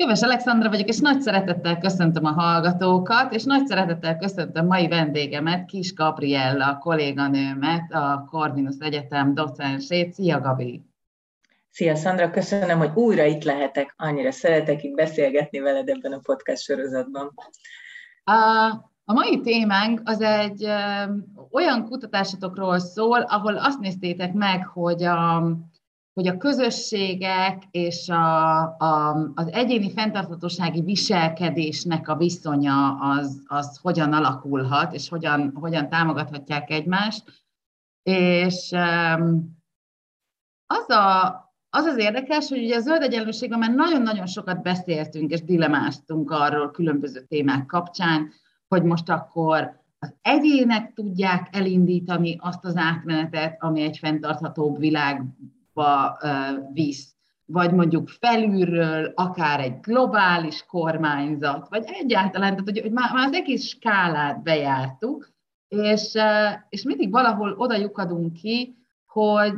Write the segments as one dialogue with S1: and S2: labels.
S1: Köves Alexandra vagyok, és nagy szeretettel köszöntöm a hallgatókat, és nagy szeretettel köszöntöm mai vendégemet, Kis Gabriella, kolléganőmet, a Corvinus Egyetem docensét. Szia, Gabi!
S2: Szia, Szandra, köszönöm, hogy újra itt lehetek. Annyira szeretek itt beszélgetni veled ebben a podcast sorozatban.
S1: A, a mai témánk az egy ö, olyan kutatásotokról szól, ahol azt néztétek meg, hogy a, hogy a közösségek és a, a, az egyéni fenntarthatósági viselkedésnek a viszonya az, az hogyan alakulhat, és hogyan, hogyan támogathatják egymást. És az, a, az az érdekes, hogy ugye a zöld egyenlőségben már nagyon-nagyon sokat beszéltünk és dilemáztunk arról különböző témák kapcsán, hogy most akkor az egyének tudják elindítani azt az átmenetet, ami egy fenntarthatóbb világ Európa visz, vagy mondjuk felülről, akár egy globális kormányzat, vagy egyáltalán, tehát hogy, hogy már, már az egész skálát bejártuk, és, és mindig valahol oda lyukadunk ki, hogy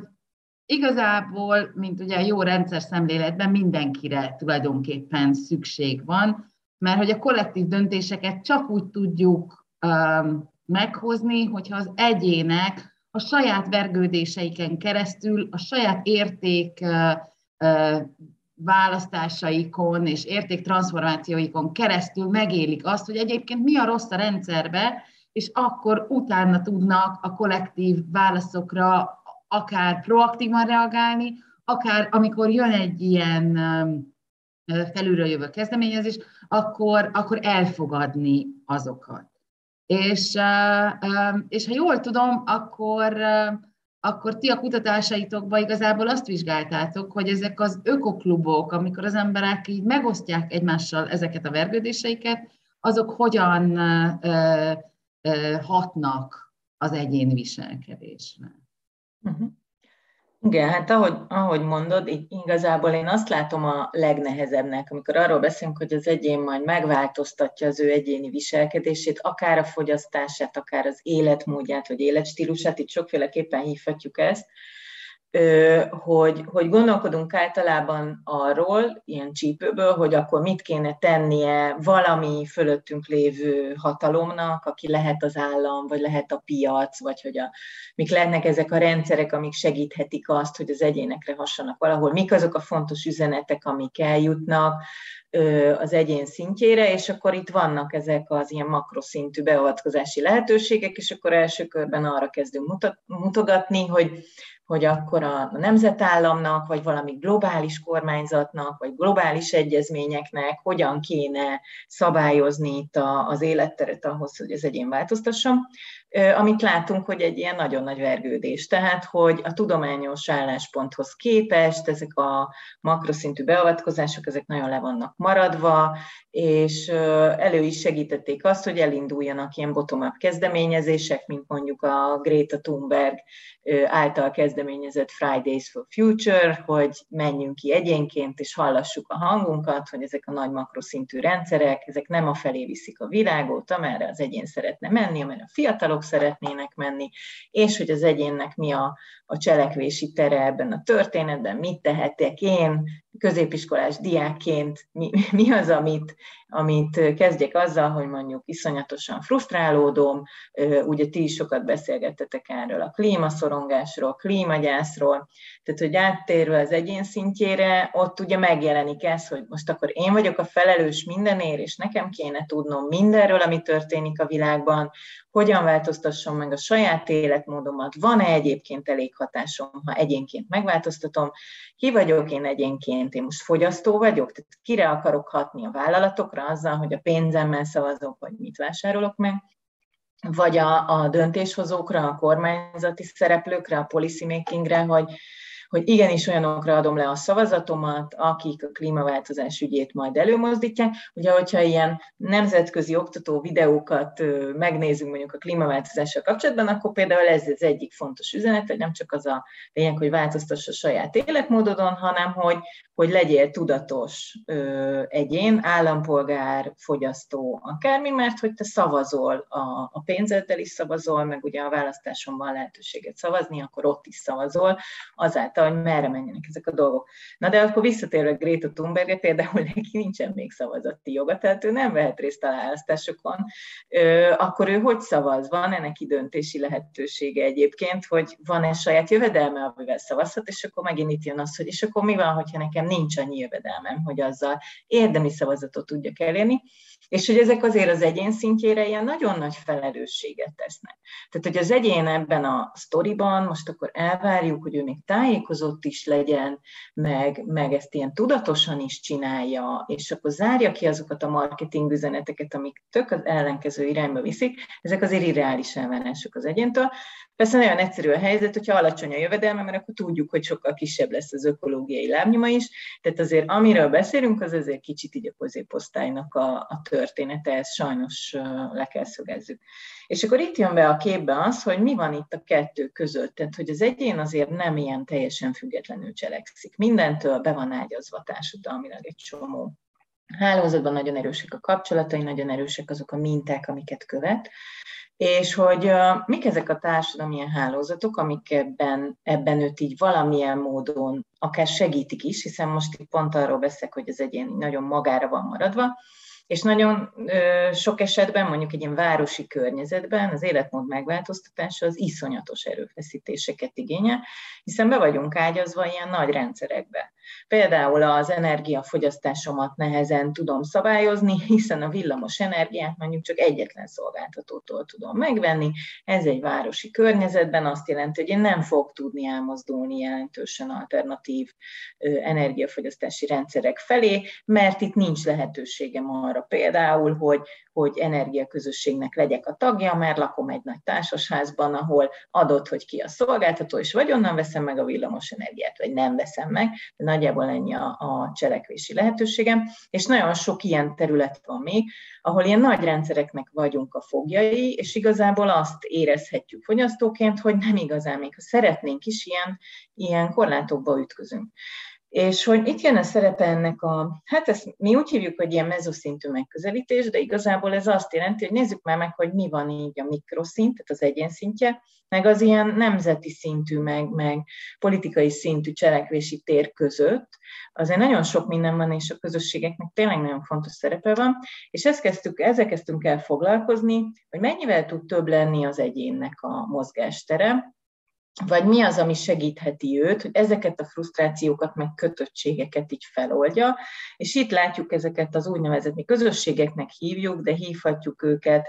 S1: igazából, mint ugye jó rendszer szemléletben mindenkire tulajdonképpen szükség van, mert hogy a kollektív döntéseket csak úgy tudjuk um, meghozni, hogyha az egyének a saját vergődéseiken keresztül, a saját érték választásaikon és értéktranszformációikon keresztül megélik azt, hogy egyébként mi a rossz a rendszerbe, és akkor utána tudnak a kollektív válaszokra akár proaktívan reagálni, akár amikor jön egy ilyen felülről jövő kezdeményezés, akkor, akkor elfogadni azokat. És, és ha jól tudom, akkor, akkor ti a kutatásaitokban igazából azt vizsgáltátok, hogy ezek az ökoklubok, amikor az emberek így megosztják egymással ezeket a vergődéseiket, azok hogyan hatnak az egyéni viselkedésre.
S2: Uh-huh. Igen, hát ahogy, ahogy mondod, így igazából én azt látom a legnehezebbnek, amikor arról beszélünk, hogy az egyén majd megváltoztatja az ő egyéni viselkedését, akár a fogyasztását, akár az életmódját, vagy életstílusát, itt sokféleképpen hívhatjuk ezt, hogy, hogy gondolkodunk általában arról, ilyen csípőből, hogy akkor mit kéne tennie valami fölöttünk lévő hatalomnak, aki lehet az állam, vagy lehet a piac, vagy hogy a, mik lehetnek ezek a rendszerek, amik segíthetik azt, hogy az egyénekre hassanak valahol, mik azok a fontos üzenetek, amik eljutnak, az egyén szintjére, és akkor itt vannak ezek az ilyen makroszintű beavatkozási lehetőségek, és akkor első körben arra kezdünk mutogatni, hogy hogy akkor a nemzetállamnak, vagy valami globális kormányzatnak, vagy globális egyezményeknek hogyan kéne szabályozni itt az életteret ahhoz, hogy az egyén változtasson amit látunk, hogy egy ilyen nagyon nagy vergődés. Tehát, hogy a tudományos állásponthoz képest ezek a makroszintű beavatkozások, ezek nagyon le vannak maradva, és elő is segítették azt, hogy elinduljanak ilyen bottom-up kezdeményezések, mint mondjuk a Greta Thunberg által kezdeményezett Fridays for Future, hogy menjünk ki egyénként, és hallassuk a hangunkat, hogy ezek a nagy makroszintű rendszerek, ezek nem a felé viszik a világot, amerre az egyén szeretne menni, amerre a fiatalok szeretnének menni, és hogy az egyénnek mi a, a cselekvési tere ebben a történetben, mit tehetek én, középiskolás diákként, mi, mi az, amit, amit kezdjek azzal, hogy mondjuk iszonyatosan frusztrálódom, ugye ti is sokat beszélgettetek erről a klímaszorongásról, klímagyászról, tehát hogy áttérve az egyén szintjére, ott ugye megjelenik ez, hogy most akkor én vagyok a felelős mindenért, és nekem kéne tudnom mindenről, ami történik a világban, hogyan változtasson meg a saját életmódomat, van-e egyébként elég hatásom, ha egyénként megváltoztatom, ki vagyok én egyénként, én most fogyasztó vagyok, tehát kire akarok hatni a vállalatokra azzal, hogy a pénzemmel szavazok, vagy mit vásárolok meg, vagy a, a döntéshozókra, a kormányzati szereplőkre, a policy makingre, hogy hogy igenis olyanokra adom le a szavazatomat, akik a klímaváltozás ügyét majd előmozdítják. Ugye, hogyha ilyen nemzetközi oktató videókat megnézünk mondjuk a klímaváltozással kapcsolatban, akkor például ez az egyik fontos üzenet, hogy nem csak az a lényeg, hogy változtass a saját életmódodon, hanem hogy, hogy legyél tudatos ö, egyén, állampolgár, fogyasztó, akármi, mert hogy te szavazol, a, a pénzeddel is szavazol, meg ugye a választáson van lehetőséget szavazni, akkor ott is szavazol, azáltal, hogy merre menjenek ezek a dolgok. Na de akkor visszatérve Greta Thunberg, például neki nincsen még szavazati joga, tehát ő nem vehet részt a választásokon, ö, akkor ő hogy szavaz? Van-e neki döntési lehetősége egyébként, hogy van-e saját jövedelme, amivel szavazhat, és akkor megint itt jön az, hogy és akkor mi van, hogyha nekem nincs annyi jövedelmem, hogy azzal érdemi szavazatot tudjak elérni, és hogy ezek azért az egyén szintjére ilyen nagyon nagy felelősséget tesznek. Tehát, hogy az egyén ebben a sztoriban most akkor elvárjuk, hogy ő még tájékozott is legyen, meg, meg ezt ilyen tudatosan is csinálja, és akkor zárja ki azokat a marketing üzeneteket, amik tök az ellenkező irányba viszik, ezek azért irreális elvárások az egyéntől, Persze nagyon egyszerű a helyzet, hogyha alacsony a jövedelme, mert akkor tudjuk, hogy sokkal kisebb lesz az ökológiai lábnyoma is. Tehát azért amiről beszélünk, az azért kicsit így a középosztálynak a, a története, ezt sajnos le kell szögezzük. És akkor itt jön be a képbe az, hogy mi van itt a kettő között. Tehát, hogy az egyén azért nem ilyen teljesen függetlenül cselekszik. Mindentől be van ágyazva társadalmilag egy csomó hálózatban nagyon erősek a kapcsolatai, nagyon erősek azok a minták, amiket követ, és hogy uh, mik ezek a társadalmi hálózatok, amik ebben, ebben őt így valamilyen módon akár segítik is, hiszen most itt pont arról beszélek, hogy az egyén nagyon magára van maradva, és nagyon sok esetben, mondjuk egy ilyen városi környezetben az életmód megváltoztatása az iszonyatos erőfeszítéseket igényel, hiszen be vagyunk ágyazva ilyen nagy rendszerekbe. Például az energiafogyasztásomat nehezen tudom szabályozni, hiszen a villamos energiát mondjuk csak egyetlen szolgáltatótól tudom megvenni. Ez egy városi környezetben azt jelenti, hogy én nem fog tudni elmozdulni jelentősen alternatív energiafogyasztási rendszerek felé, mert itt nincs lehetőségem arra például, hogy, hogy energiaközösségnek legyek a tagja, mert lakom egy nagy társasházban, ahol adott, hogy ki a szolgáltató, és vagy onnan veszem meg a villamos energiát, vagy nem veszem meg, de nagyjából ennyi a, a cselekvési lehetőségem, és nagyon sok ilyen terület van még, ahol ilyen nagy rendszereknek vagyunk a fogjai, és igazából azt érezhetjük fogyasztóként, hogy nem igazán, még ha szeretnénk is, ilyen, ilyen korlátokba ütközünk. És hogy itt jön a szerepe ennek a, hát ezt mi úgy hívjuk, hogy ilyen mezoszintű megközelítés, de igazából ez azt jelenti, hogy nézzük már meg, hogy mi van így a mikroszint, tehát az egyén szintje, meg az ilyen nemzeti szintű, meg, meg politikai szintű cselekvési tér között. Azért nagyon sok minden van, és a közösségeknek tényleg nagyon fontos szerepe van, és ezt kezdtük, ezzel kezdtünk el foglalkozni, hogy mennyivel tud több lenni az egyénnek a mozgástere, vagy mi az, ami segítheti őt, hogy ezeket a frusztrációkat, meg kötöttségeket így feloldja, és itt látjuk ezeket az úgynevezett, mi közösségeknek hívjuk, de hívhatjuk őket,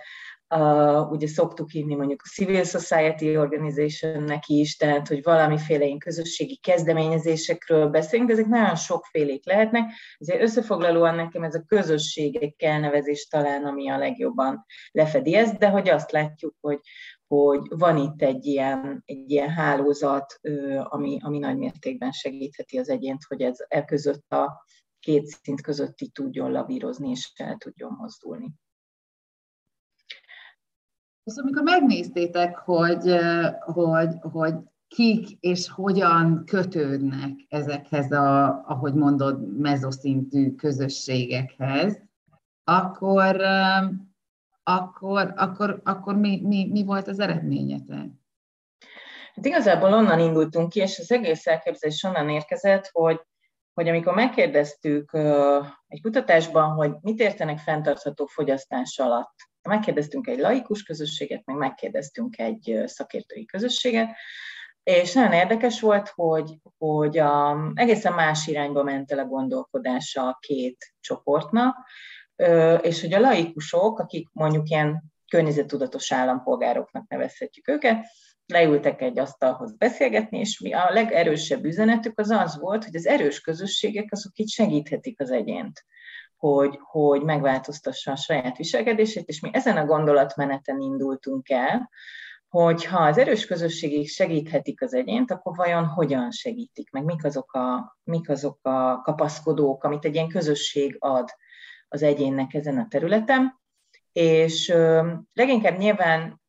S2: uh, ugye szoktuk hívni mondjuk a Civil Society Organizationnek is, tehát hogy valamiféle ilyen közösségi kezdeményezésekről beszélünk, de ezek nagyon sokfélék lehetnek, ezért összefoglalóan nekem ez a közösségek elnevezés talán, ami a legjobban lefedi ezt, de hogy azt látjuk, hogy, hogy van itt egy ilyen, egy ilyen hálózat, ami, ami nagy mértékben segítheti az egyént, hogy ez e között a két szint között így tudjon lavírozni és el tudjon mozdulni.
S1: És amikor megnéztétek, hogy, hogy, hogy kik és hogyan kötődnek ezekhez a, ahogy mondod, mezoszintű közösségekhez, akkor akkor, akkor, akkor mi, mi, mi volt az eredményetek?
S2: Hát igazából onnan indultunk ki, és az egész elképzelés onnan érkezett, hogy, hogy amikor megkérdeztük egy kutatásban, hogy mit értenek fenntartható fogyasztás alatt, megkérdeztünk egy laikus közösséget, meg megkérdeztünk egy szakértői közösséget, és nagyon érdekes volt, hogy, hogy a, egészen más irányba ment el a gondolkodása a két csoportnak és hogy a laikusok, akik mondjuk ilyen környezettudatos állampolgároknak nevezhetjük őket, leültek egy asztalhoz beszélgetni, és mi a legerősebb üzenetük az az volt, hogy az erős közösségek azok itt segíthetik az egyént, hogy, hogy megváltoztassa a saját viselkedését, és mi ezen a gondolatmeneten indultunk el, hogy ha az erős közösségig segíthetik az egyént, akkor vajon hogyan segítik, meg? Mik azok a, mik azok a kapaszkodók, amit egy ilyen közösség ad az egyénnek ezen a területen. És leginkább nyilván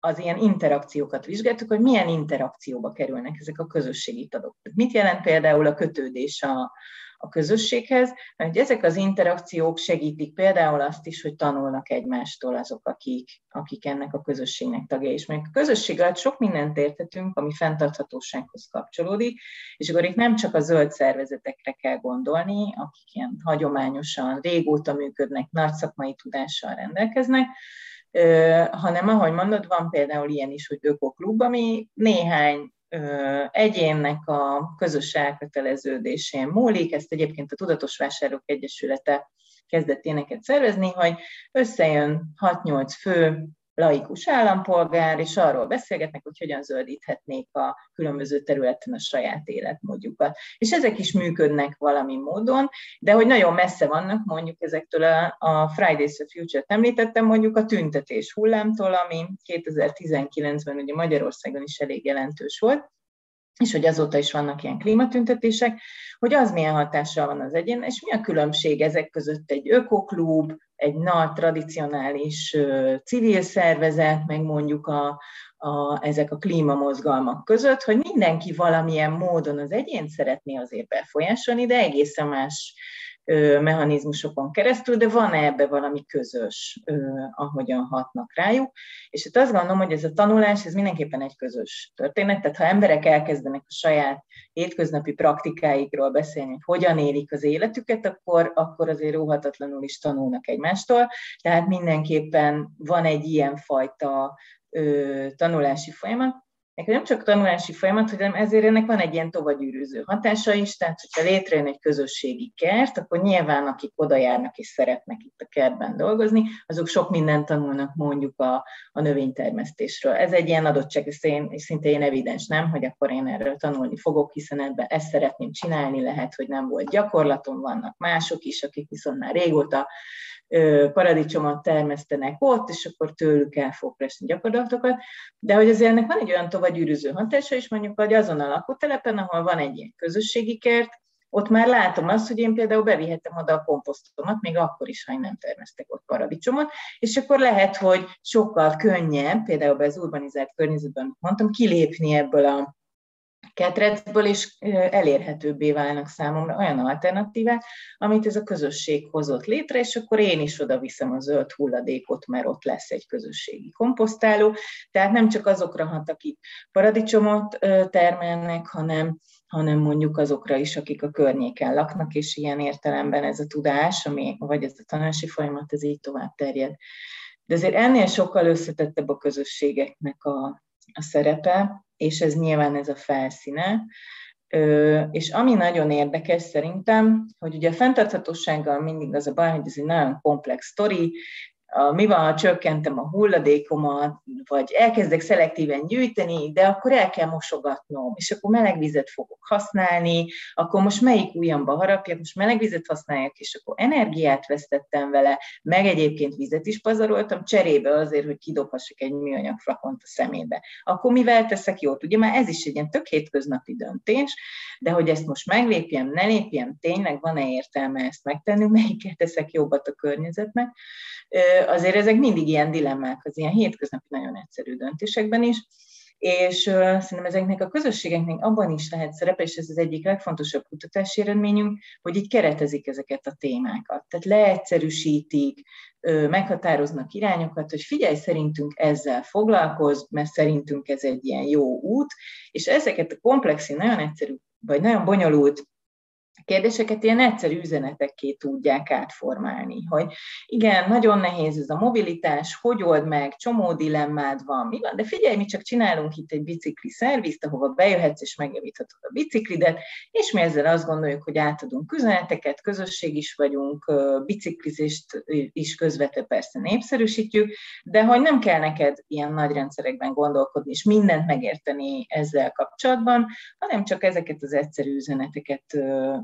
S2: az ilyen interakciókat vizsgáltuk, hogy milyen interakcióba kerülnek ezek a közösségi tagok. Mit jelent például a kötődés a, a közösséghez, mert ezek az interakciók segítik például azt is, hogy tanulnak egymástól azok, akik, akik ennek a közösségnek tagja. És még a közösség alatt sok mindent értetünk, ami fenntarthatósághoz kapcsolódik, és akkor itt nem csak a zöld szervezetekre kell gondolni, akik ilyen hagyományosan, régóta működnek, nagy szakmai tudással rendelkeznek, hanem ahogy mondod, van például ilyen is, hogy ökoklub, ami néhány egyénnek a közös elköteleződésén múlik, ezt egyébként a Tudatos Vásárlók Egyesülete kezdett éneket szervezni, hogy összejön 6-8 fő laikus állampolgár, és arról beszélgetnek, hogy hogyan zöldíthetnék a különböző területen a saját életmódjukat. És ezek is működnek valami módon, de hogy nagyon messze vannak mondjuk ezektől a, a Fridays for Future-t említettem, mondjuk a tüntetés hullámtól, ami 2019-ben ugye Magyarországon is elég jelentős volt, és hogy azóta is vannak ilyen klímatüntetések, hogy az milyen hatással van az egyén, és mi a különbség ezek között? Egy ökoklub, egy nagy, tradicionális civil szervezet, meg mondjuk a, a, ezek a klímamozgalmak között, hogy mindenki valamilyen módon az egyén szeretné azért befolyásolni, de egészen más mechanizmusokon keresztül, de van -e ebbe valami közös, ahogyan hatnak rájuk. És itt azt gondolom, hogy ez a tanulás, ez mindenképpen egy közös történet, tehát ha emberek elkezdenek a saját hétköznapi praktikáikról beszélni, hogy hogyan élik az életüket, akkor, akkor azért óhatatlanul is tanulnak egymástól. Tehát mindenképpen van egy ilyen fajta tanulási folyamat, Nekem nem csak tanulási folyamat, hanem ezért ennek van egy ilyen tovagyűrűző hatása is, tehát hogyha létrejön egy közösségi kert, akkor nyilván akik oda járnak és szeretnek itt a kertben dolgozni, azok sok mindent tanulnak mondjuk a, a növénytermesztésről. Ez egy ilyen adottság, és szinte ilyen evidens, nem, hogy akkor én erről tanulni fogok, hiszen ebben ezt szeretném csinálni, lehet, hogy nem volt gyakorlatom, vannak mások is, akik viszont már régóta paradicsomot termesztenek ott, és akkor tőlük el fog presni gyakorlatokat, de hogy azért ennek van egy olyan tovagyűrűző hatása is, mondjuk, hogy azon a lakótelepen, ahol van egy ilyen közösségi kert, ott már látom azt, hogy én például bevihetem oda a komposztomat, még akkor is, ha nem termesztek ott paradicsomot, és akkor lehet, hogy sokkal könnyebb, például az urbanizált környezetben mondtam, kilépni ebből a ketrecből, és elérhetőbbé válnak számomra olyan alternatívák, amit ez a közösség hozott létre, és akkor én is oda viszem a zöld hulladékot, mert ott lesz egy közösségi komposztáló. Tehát nem csak azokra hat, akik paradicsomot termelnek, hanem, hanem mondjuk azokra is, akik a környéken laknak, és ilyen értelemben ez a tudás, ami, vagy ez a tanási folyamat, ez így tovább terjed. De azért ennél sokkal összetettebb a közösségeknek a, a szerepe, és ez nyilván ez a felszíne. És ami nagyon érdekes szerintem, hogy ugye a fenntarthatósággal mindig az a baj, hogy ez egy nagyon komplex sztori, mi van, ha csökkentem a hulladékomat, vagy elkezdek szelektíven gyűjteni, de akkor el kell mosogatnom, és akkor meleg vizet fogok használni, akkor most melyik ujjamba harapjak, most meleg vizet használjak, és akkor energiát vesztettem vele, meg egyébként vizet is pazaroltam, cserébe azért, hogy kidobhassak egy műanyag flakont a szemébe. Akkor mivel teszek jót? Ugye már ez is egy ilyen tök hétköznapi döntés, de hogy ezt most meglépjem, ne lépjem, tényleg van-e értelme ezt megtenni, melyiket teszek jobbat a környezetnek, azért ezek mindig ilyen dilemmák, az ilyen hétköznapi nagyon egyszerű döntésekben is, és szerintem ezeknek a közösségeknek abban is lehet szerepe, és ez az egyik legfontosabb kutatási eredményünk, hogy így keretezik ezeket a témákat. Tehát leegyszerűsítik, meghatároznak irányokat, hogy figyelj, szerintünk ezzel foglalkoz, mert szerintünk ez egy ilyen jó út, és ezeket a komplexi, nagyon egyszerű, vagy nagyon bonyolult kérdéseket ilyen egyszerű üzenetekké tudják átformálni, hogy igen, nagyon nehéz ez a mobilitás, hogy old meg, csomó dilemmád van, mi van, de figyelj, mi csak csinálunk itt egy bicikli szervizt, ahova bejöhetsz és megjavíthatod a biciklidet, és mi ezzel azt gondoljuk, hogy átadunk üzeneteket, közösség is vagyunk, biciklizést is közvetve persze népszerűsítjük, de hogy nem kell neked ilyen nagy rendszerekben gondolkodni, és mindent megérteni ezzel kapcsolatban, hanem csak ezeket az egyszerű üzeneteket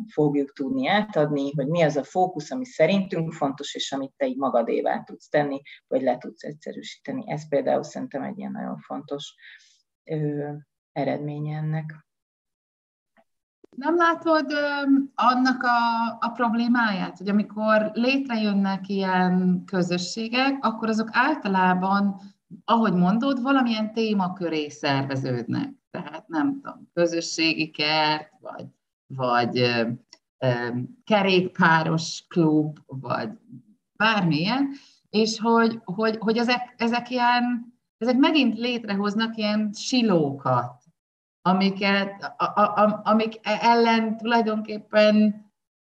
S2: fogjuk tudni átadni, hogy mi az a fókusz, ami szerintünk fontos, és amit te így magadévá tudsz tenni, vagy le tudsz egyszerűsíteni. Ez például szerintem egy ilyen nagyon fontos ö, eredménye ennek.
S1: Nem látod ö, annak a, a problémáját, hogy amikor létrejönnek ilyen közösségek, akkor azok általában, ahogy mondod, valamilyen témaköré szerveződnek. Tehát nem tudom, közösségi kert, vagy, vagy kerékpáros klub, vagy bármilyen, és hogy, hogy, hogy ezek, ezek ilyen, ezek megint létrehoznak ilyen silókat, amiket, a, a, amik ellen tulajdonképpen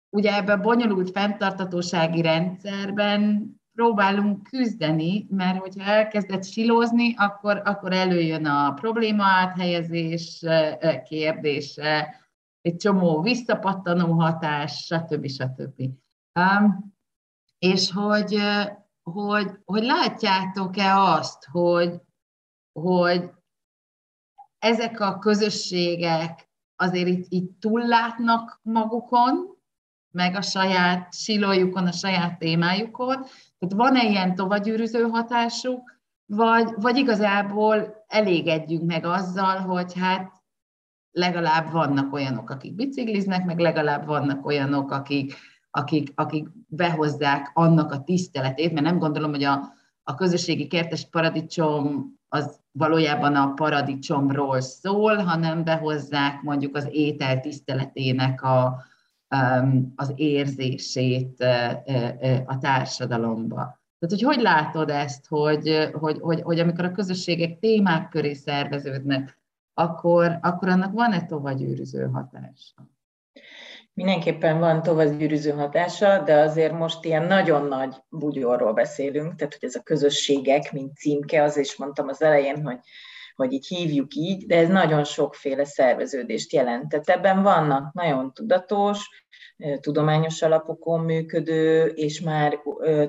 S1: ugye ebben a bonyolult fenntartatósági rendszerben próbálunk küzdeni, mert hogyha elkezdett silózni, akkor, akkor előjön a probléma áthelyezés kérdése, egy csomó visszapattanó hatás, stb. stb. Um, és hogy, hogy, hogy látjátok-e azt, hogy, hogy ezek a közösségek azért itt, itt túllátnak magukon, meg a saját silójukon, a saját témájukon. Tehát van-e ilyen tovagyűrűző hatásuk, vagy, vagy igazából elégedjünk meg azzal, hogy hát legalább vannak olyanok, akik bicikliznek, meg legalább vannak olyanok, akik, akik, akik behozzák annak a tiszteletét, mert nem gondolom, hogy a, a közösségi kertes paradicsom az valójában a paradicsomról szól, hanem behozzák mondjuk az étel tiszteletének a, az érzését a társadalomba. Tehát, hogy hogy látod ezt, hogy, hogy, hogy, hogy amikor a közösségek témák köré szerveződnek, akkor, akkor annak van-e tovagyűrűző hatása?
S2: Mindenképpen van tovagyűrűző hatása, de azért most ilyen nagyon nagy bugyorról beszélünk, tehát hogy ez a közösségek, mint címke, az is mondtam az elején, hogy hogy így hívjuk így, de ez nagyon sokféle szerveződést jelent. Tehát ebben vannak nagyon tudatos, tudományos alapokon működő, és már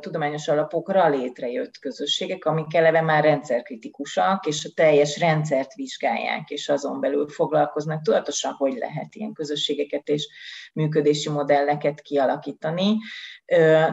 S2: tudományos alapokra létrejött közösségek, amik eleve már rendszerkritikusak, és a teljes rendszert vizsgálják, és azon belül foglalkoznak tudatosan, hogy lehet ilyen közösségeket és működési modelleket kialakítani.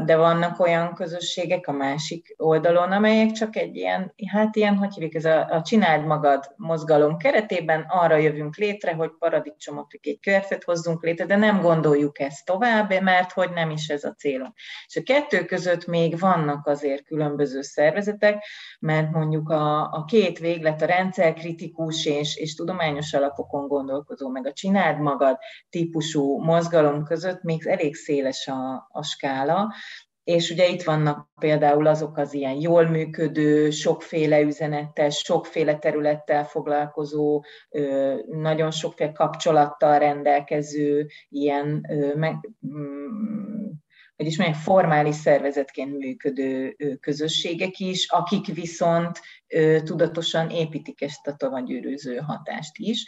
S2: De vannak olyan közösségek a másik oldalon, amelyek csak egy ilyen, hát ilyen, hogy hívjuk, ez a, a csináld magad mozgalom keretében arra jövünk létre, hogy paradicsomot, egy körfet hozzunk létre, de nem gondoljuk ezt tovább, mert hogy nem is ez a célunk. És a kettő között még vannak azért különböző szervezetek, mert mondjuk a, a két véglet, a rendszerkritikus és, és tudományos alapokon gondolkozó, meg a csináld magad típusú mozgalom között még elég széles a, a skála, és ugye itt vannak például azok az ilyen jól működő, sokféle üzenettel, sokféle területtel foglalkozó, nagyon sokféle kapcsolattal rendelkező, ilyen, mm, hogy is mondjam, formális szervezetként működő közösségek is, akik viszont tudatosan építik ezt a tovagyűrűző hatást is.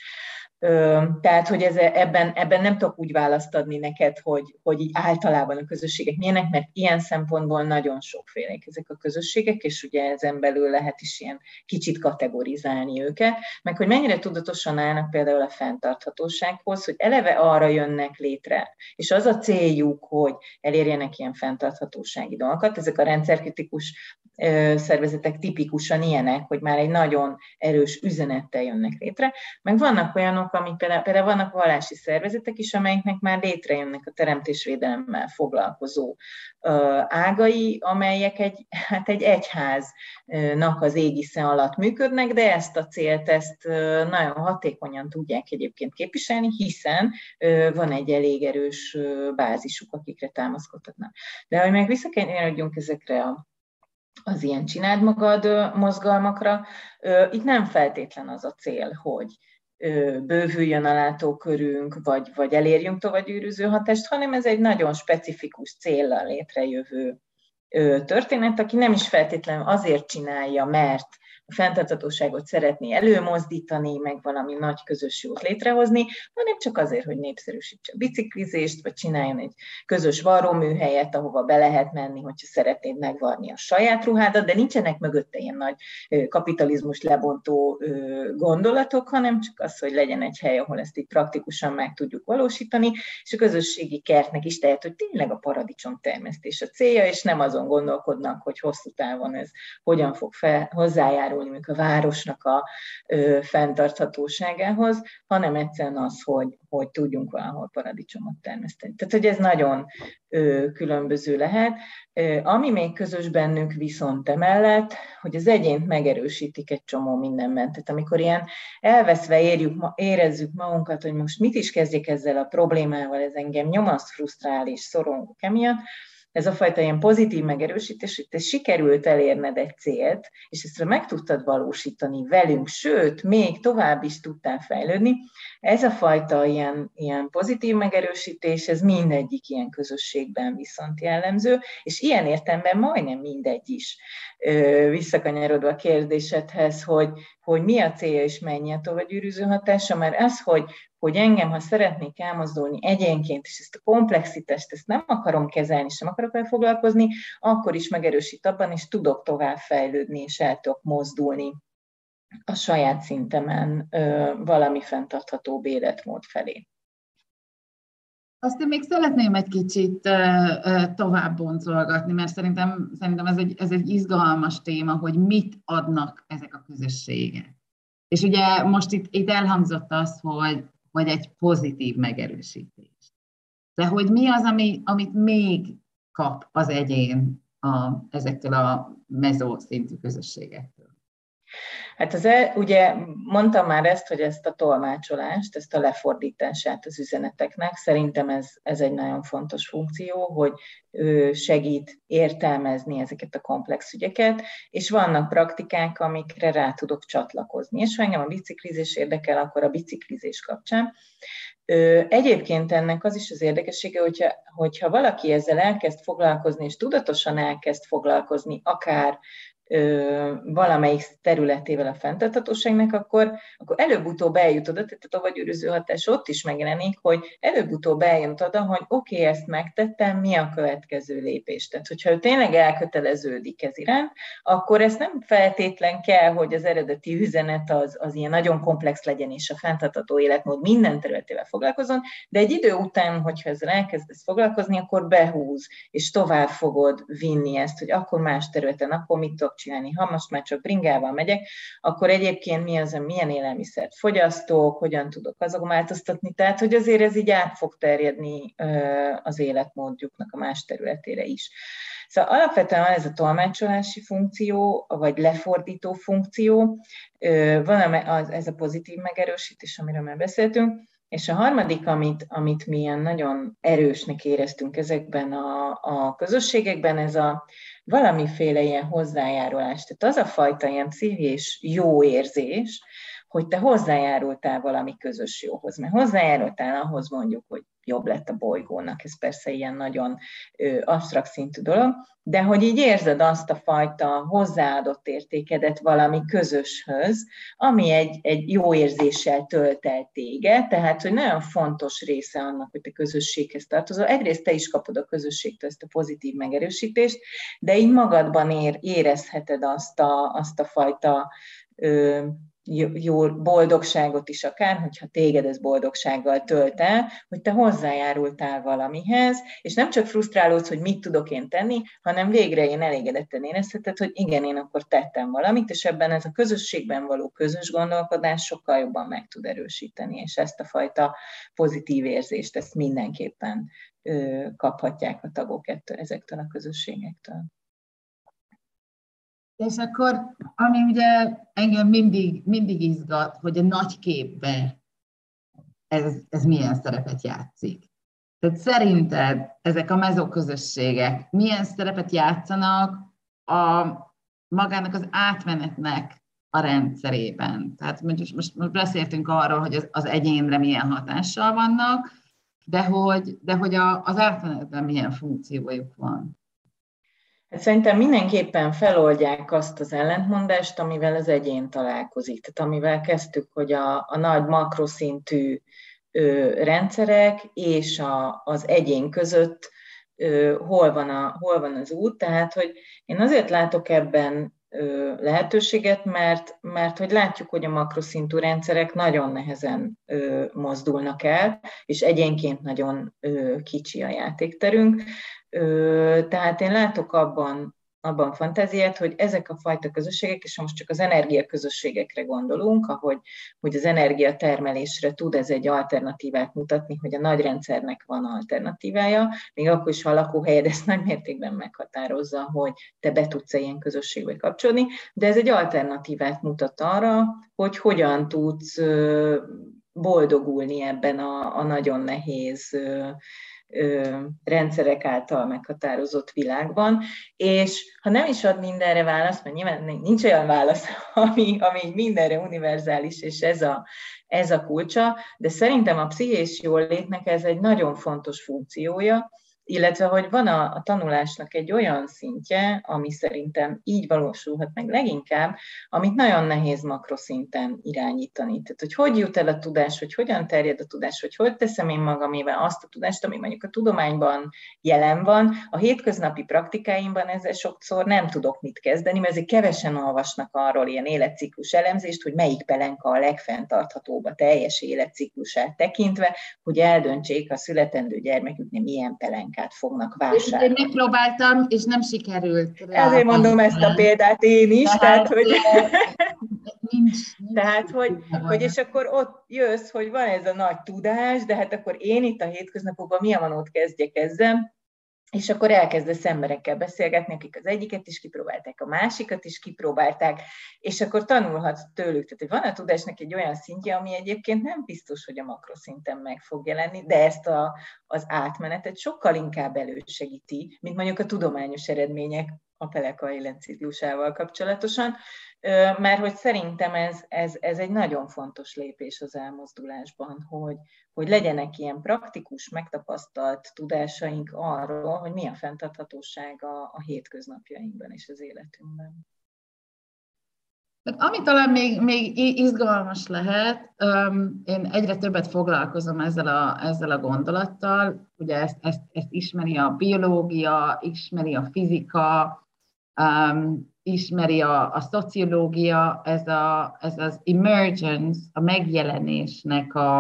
S2: Tehát, hogy ez, ebben, ebben nem tudok úgy választ adni neked, hogy, hogy így általában a közösségek milyenek, mert ilyen szempontból nagyon sokfélék ezek a közösségek, és ugye ezen belül lehet is ilyen kicsit kategorizálni őket, meg hogy mennyire tudatosan állnak például a fenntarthatósághoz, hogy eleve arra jönnek létre, és az a céljuk, hogy elérjenek ilyen fenntarthatósági dolgokat, ezek a rendszerkritikus szervezetek tipikusan ilyenek, hogy már egy nagyon erős üzenettel jönnek létre, meg vannak olyanok, amik például, például vannak vallási szervezetek is, amelyeknek már létrejönnek a teremtésvédelemmel foglalkozó ágai, amelyek egy, hát egy egyháznak az égisze alatt működnek, de ezt a célt, ezt nagyon hatékonyan tudják egyébként képviselni, hiszen van egy elég erős bázisuk, akikre támaszkodhatnak. De hogy meg visszakanyarodjunk ezekre a az ilyen csináld magad mozgalmakra, itt nem feltétlen az a cél, hogy bővüljön a látókörünk, vagy, vagy elérjünk tovagyűrűző hatást, hanem ez egy nagyon specifikus céllal létrejövő történet, aki nem is feltétlenül azért csinálja, mert a fenntarthatóságot szeretné előmozdítani, meg valami nagy közös jót létrehozni, hanem csak azért, hogy népszerűsítse a biciklizést, vagy csináljon egy közös varróműhelyet, ahova be lehet menni, hogyha szeretnéd megvarni a saját ruhádat, de nincsenek mögötte ilyen nagy kapitalizmus lebontó gondolatok, hanem csak az, hogy legyen egy hely, ahol ezt így praktikusan meg tudjuk valósítani, és a közösségi kertnek is tehet, hogy tényleg a paradicsom termesztés a célja, és nem azon gondolkodnak, hogy hosszú távon ez hogyan fog fel, hozzájárulni mondjuk a városnak a ö, fenntarthatóságához, hanem egyszerűen az, hogy, hogy tudjunk valahol paradicsomot termeszteni. Tehát, hogy ez nagyon ö, különböző lehet. Ö, ami még közös bennünk viszont emellett, hogy az egyént megerősítik egy csomó mindenben. Tehát amikor ilyen elveszve érjük, érezzük magunkat, hogy most mit is kezdjek ezzel a problémával, ez engem nyomaszt, frusztrál és szorongok emiatt, ez a fajta ilyen pozitív megerősítés, hogy te sikerült elérned egy célt, és ezt meg tudtad valósítani velünk, sőt, még tovább is tudtál fejlődni, ez a fajta ilyen, ilyen pozitív megerősítés, ez mindegyik ilyen közösségben viszont jellemző, és ilyen értemben majdnem mindegy is. Visszakanyarodva a kérdésedhez, hogy, hogy mi a célja és mennyi a tovagyűrűző hatása, mert az, hogy, hogy engem, ha szeretnék elmozdulni egyénként, és ezt a komplexitást, ezt nem akarom kezelni, sem akarok vele foglalkozni, akkor is megerősít abban, és tudok tovább fejlődni, és el tudok mozdulni a saját szintemen ö, valami fenntartható életmód felé.
S1: Azt én még szeretném egy kicsit tovább boncolgatni, mert szerintem, szerintem ez, egy, ez egy izgalmas téma, hogy mit adnak ezek a közösségek. És ugye most itt, itt elhangzott az, hogy, hogy egy pozitív megerősítés. De hogy mi az, ami, amit még kap az egyén a, ezektől a mezó szintű közösségektől?
S2: Hát az ugye mondtam már ezt, hogy ezt a tolmácsolást, ezt a lefordítását az üzeneteknek, szerintem ez, ez egy nagyon fontos funkció, hogy ő segít értelmezni ezeket a komplex ügyeket, és vannak praktikák, amikre rá tudok csatlakozni. És ha engem a biciklizés érdekel, akkor a biciklizés kapcsán. Egyébként ennek az is az érdekessége, hogyha, hogyha valaki ezzel elkezd foglalkozni, és tudatosan elkezd foglalkozni, akár valamelyik területével a fenntarthatóságnak, akkor, akkor előbb-utóbb eljut oda, tehát a tovagyűrűző hatás ott is megjelenik, hogy előbb-utóbb eljut oda, hogy oké, okay, ezt megtettem, mi a következő lépés. Tehát, hogyha ő tényleg elköteleződik ez iránt, akkor ez nem feltétlen kell, hogy az eredeti üzenet az, az ilyen nagyon komplex legyen, és a fenntartható életmód minden területével foglalkozon, de egy idő után, hogyha ezzel elkezdesz foglalkozni, akkor behúz, és tovább fogod vinni ezt, hogy akkor más területen, akkor mit tudok csinálni. Ha most már csak bringával megyek, akkor egyébként mi az, milyen élelmiszert fogyasztok, hogyan tudok azokon változtatni. Tehát, hogy azért ez így át fog terjedni az életmódjuknak a más területére is. Szóval alapvetően ez a tolmácsolási funkció, vagy lefordító funkció, van ez a pozitív megerősítés, amiről már beszéltünk, és a harmadik, amit, amit mi ilyen nagyon erősnek éreztünk ezekben a, a közösségekben, ez a valamiféle ilyen hozzájárulás. Tehát az a fajta ilyen pszichés jó érzés, hogy te hozzájárultál valami közös jóhoz. Mert hozzájárultál ahhoz mondjuk, hogy jobb lett a bolygónak, ez persze ilyen nagyon absztrakt szintű dolog, de hogy így érzed azt a fajta hozzáadott értékedet valami közöshöz, ami egy, egy jó érzéssel tölt el téged, tehát hogy nagyon fontos része annak, hogy te közösséghez tartozol. Egyrészt te is kapod a közösségtől ezt a pozitív megerősítést, de így magadban ér, érezheted azt a, azt a fajta jó boldogságot is akár, hogyha téged ez boldogsággal tölt el, hogy te hozzájárultál valamihez, és nem csak frusztrálódsz, hogy mit tudok én tenni, hanem végre én elégedetten érezheted, hogy igen, én akkor tettem valamit, és ebben ez a közösségben való közös gondolkodás sokkal jobban meg tud erősíteni, és ezt a fajta pozitív érzést, ezt mindenképpen kaphatják a tagok ettől, ezektől a közösségektől.
S1: És akkor, ami ugye engem mindig, mindig izgat, hogy a nagy képbe ez, ez milyen szerepet játszik. Tehát szerinted ezek a mezoközösségek milyen szerepet játszanak a magának az átmenetnek a rendszerében? Tehát most, most, most beszéltünk arról, hogy az, az egyénre milyen hatással vannak, de hogy, de hogy a, az átmenetben milyen funkciójuk van.
S2: Hát szerintem mindenképpen feloldják azt az ellentmondást, amivel az egyén találkozik. Tehát amivel kezdtük, hogy a, a nagy makroszintű ö, rendszerek és a, az egyén között ö, hol, van a, hol van az út. Tehát, hogy én azért látok ebben ö, lehetőséget, mert, mert hogy látjuk, hogy a makroszintű rendszerek nagyon nehezen ö, mozdulnak el, és egyénként nagyon ö, kicsi a játékterünk. Tehát én látok abban, abban fantáziát, hogy ezek a fajta közösségek, és most csak az energiaközösségekre gondolunk, ahogy hogy az energiatermelésre tud ez egy alternatívát mutatni, hogy a nagy rendszernek van alternatívája, még akkor is, ha a lakóhelyed ezt nagy mértékben meghatározza, hogy te be tudsz -e ilyen közösségbe kapcsolni, de ez egy alternatívát mutat arra, hogy hogyan tudsz boldogulni ebben a, a nagyon nehéz rendszerek által meghatározott világban, és ha nem is ad mindenre választ, mert nyilván nincs olyan válasz, ami, ami mindenre univerzális, és ez a, ez a kulcsa, de szerintem a pszichés jólétnek ez egy nagyon fontos funkciója, illetve hogy van a, a tanulásnak egy olyan szintje, ami szerintem így valósulhat meg leginkább, amit nagyon nehéz makroszinten irányítani. Tehát, hogy hogy jut el a tudás, hogy hogyan terjed a tudás, hogy hogy teszem én magamével azt a tudást, ami mondjuk a tudományban jelen van. A hétköznapi praktikáimban ezzel sokszor nem tudok mit kezdeni, mert ezért kevesen olvasnak arról ilyen életciklus elemzést, hogy melyik pelenka a legfenntarthatóbb a teljes életciklusát tekintve, hogy eldöntsék a születendő gyermeküknél milyen pelenka technikát fognak vásárolni.
S1: Én megpróbáltam, és nem sikerült.
S2: Ezért mondom ezt a példát én is, tehát, tehát hogy... Nincs, nincs tehát, hogy, hogy és akkor ott jössz, hogy van ez a nagy tudás, de hát akkor én itt a hétköznapokban milyen van ott kezdjek ezzel, és akkor elkezdesz emberekkel beszélgetni, akik az egyiket is kipróbálták, a másikat is kipróbálták, és akkor tanulhatsz tőlük. Tehát, hogy van a tudásnak egy olyan szintje, ami egyébként nem biztos, hogy a makroszinten meg fog jelenni, de ezt a, az átmenetet sokkal inkább elősegíti, mint mondjuk a tudományos eredmények a Peleka életciklusával kapcsolatosan, mert hogy szerintem ez, ez, ez egy nagyon fontos lépés az elmozdulásban, hogy, hogy legyenek ilyen praktikus, megtapasztalt tudásaink arról, hogy mi a fenntarthatóság a, a hétköznapjainkban és az életünkben.
S1: Ami talán még, még izgalmas lehet, én egyre többet foglalkozom ezzel a, ezzel a gondolattal, ugye ezt, ezt, ezt ismeri a biológia, ismeri a fizika, um, ismeri a, a szociológia, ez, a, ez az emergence, a megjelenésnek a,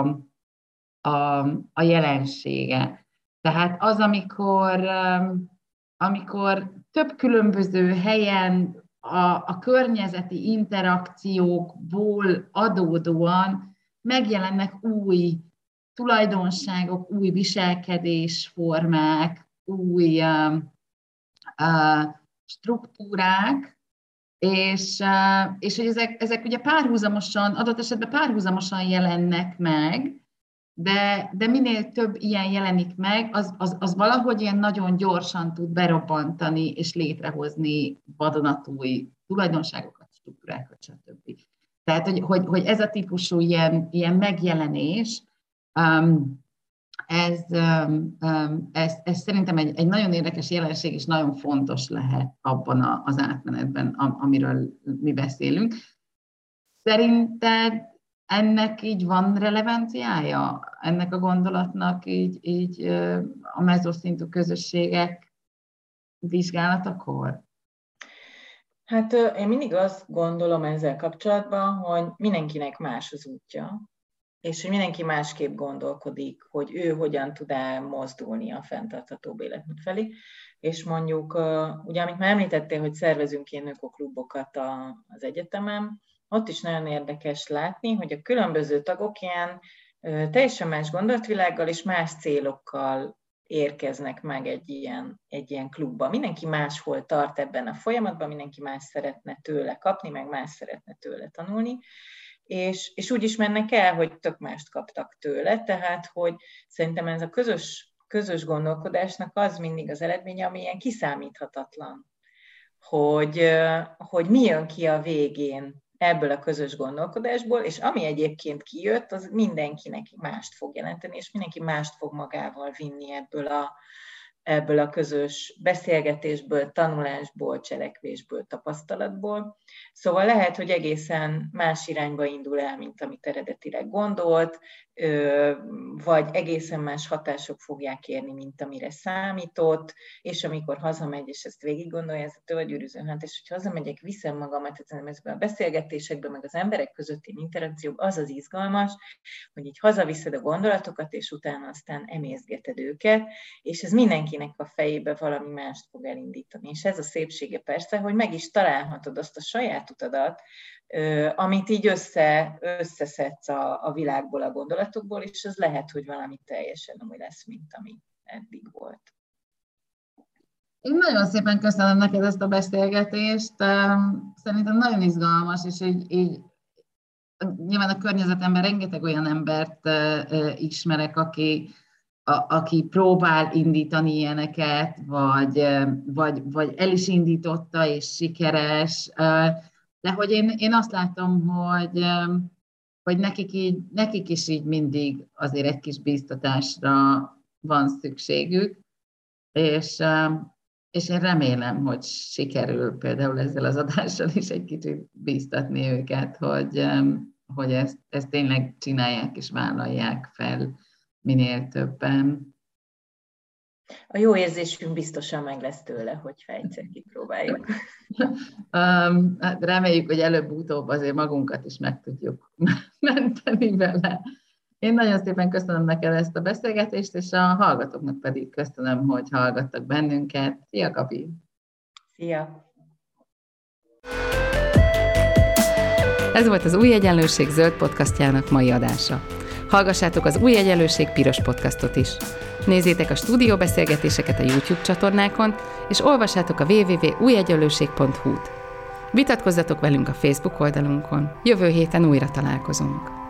S1: a, a jelensége. Tehát az, amikor, um, amikor több különböző helyen a, a környezeti interakciókból adódóan megjelennek új tulajdonságok, új viselkedésformák, új uh, uh, struktúrák, és, és hogy ezek, ezek ugye párhuzamosan, adott esetben párhuzamosan jelennek meg, de, de minél több ilyen jelenik meg, az, az, az valahogy ilyen nagyon gyorsan tud berobbantani és létrehozni vadonatúj tulajdonságokat, struktúrákat, stb. Tehát, hogy, hogy, hogy ez a típusú ilyen, ilyen megjelenés, um, ez, ez, ez szerintem egy, egy nagyon érdekes jelenség, és nagyon fontos lehet abban a, az átmenetben, amiről mi beszélünk. Szerinted ennek így van relevanciája, ennek a gondolatnak így, így a mezoszintű közösségek vizsgálatakor?
S2: Hát én mindig azt gondolom ezzel kapcsolatban, hogy mindenkinek más az útja, és hogy mindenki másképp gondolkodik, hogy ő hogyan tud elmozdulni a fenntartható életmód felé. És mondjuk, ugye amit már említettél, hogy szervezünk ilyen ökoklubokat az egyetemen, ott is nagyon érdekes látni, hogy a különböző tagok ilyen teljesen más gondolatvilággal és más célokkal érkeznek meg egy ilyen, egy ilyen klubba. Mindenki máshol tart ebben a folyamatban, mindenki más szeretne tőle kapni, meg más szeretne tőle tanulni, és, és úgy is mennek el, hogy tök mást kaptak tőle, tehát hogy szerintem ez a közös, közös gondolkodásnak az mindig az eredménye, ami ilyen kiszámíthatatlan, hogy, hogy mi jön ki a végén ebből a közös gondolkodásból, és ami egyébként kijött, az mindenkinek mást fog jelenteni, és mindenki mást fog magával vinni ebből a, ebből a közös beszélgetésből, tanulásból, cselekvésből, tapasztalatból. Szóval lehet, hogy egészen más irányba indul el, mint amit eredetileg gondolt, vagy egészen más hatások fogják érni, mint amire számított, és amikor hazamegy, és ezt végig gondolja, ez a tölgyűrűző hát, és hogy hazamegyek, viszem magamat ezekben a beszélgetésekben, meg az emberek közötti interakció, az az izgalmas, hogy így hazaviszed a gondolatokat, és utána aztán emészgeted őket, és ez mindenkinek a fejébe valami mást fog elindítani. És ez a szépsége persze, hogy meg is találhatod azt a saját utadat, amit így össze, összeszedsz a, a világból, a gondolatokból, és az lehet, hogy valami teljesen új lesz, mint ami eddig volt.
S1: Én nagyon szépen köszönöm neked ezt a beszélgetést. Szerintem nagyon izgalmas, és így, így nyilván a környezetemben rengeteg olyan embert ismerek, aki, a, aki próbál indítani ilyeneket, vagy, vagy, vagy el is indította, és sikeres. De hogy én, én azt látom, hogy, hogy nekik, így, nekik is így mindig azért egy kis bíztatásra van szükségük, és, és én remélem, hogy sikerül például ezzel az adással is egy kicsit bíztatni őket, hogy, hogy ezt, ezt tényleg csinálják és vállalják fel minél többen.
S2: A jó érzésünk biztosan meg lesz tőle, hogy egyszer kipróbáljuk.
S1: um, hát reméljük, hogy előbb-utóbb azért magunkat is meg tudjuk menteni vele. Én nagyon szépen köszönöm neked ezt a beszélgetést, és a hallgatóknak pedig köszönöm, hogy hallgattak bennünket. Szia, Kapi!
S2: Szia!
S3: Ez volt az Új Egyenlőség zöld podcastjának mai adása. Hallgassátok az Új Egyenlőség piros podcastot is. Nézzétek a stúdióbeszélgetéseket a YouTube csatornákon, és olvassátok a www.újegyenlőség.hu-t. Vitatkozzatok velünk a Facebook oldalunkon. Jövő héten újra találkozunk.